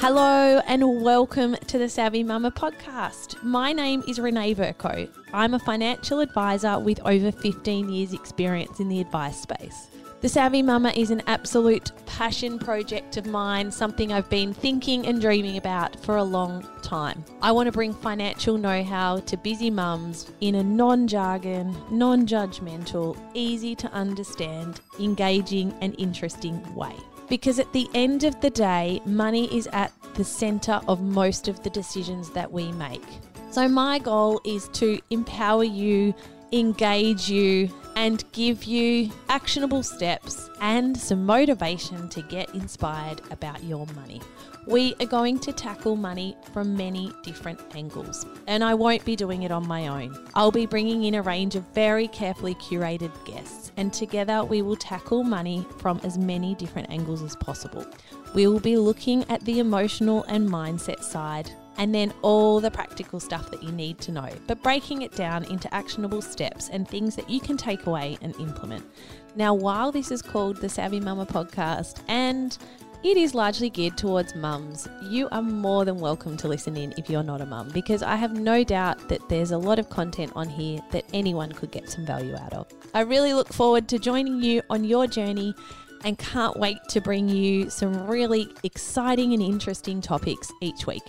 Hello and welcome to the Savvy Mumma podcast. My name is Renae Vercoe. I'm a financial advisor with over 15 years' experience in the advice space. The Savvy Mumma is an absolute passion project of mine, something I've been thinking and dreaming about for a long time. I want to bring financial know how to busy mums in a non jargon, non judgmental, easy to understand, engaging, and interesting way. Because at the end of the day, money is at the center of most of the decisions that we make. So, my goal is to empower you, engage you, and give you actionable steps and some motivation to get inspired about your money. We are going to tackle money from many different angles, and I won't be doing it on my own. I'll be bringing in a range of very carefully curated guests, and together we will tackle money from as many different angles as possible. We will be looking at the emotional and mindset side and then all the practical stuff that you need to know, but breaking it down into actionable steps and things that you can take away and implement. Now, while this is called the Savvy Mumma podcast and it is largely geared towards mums. You are more than welcome to listen in if you're not a mum, because I have no doubt that there's a lot of content on here that anyone could get some value out of. I really look forward to joining you on your journey and can't wait to bring you some really exciting and interesting topics each week.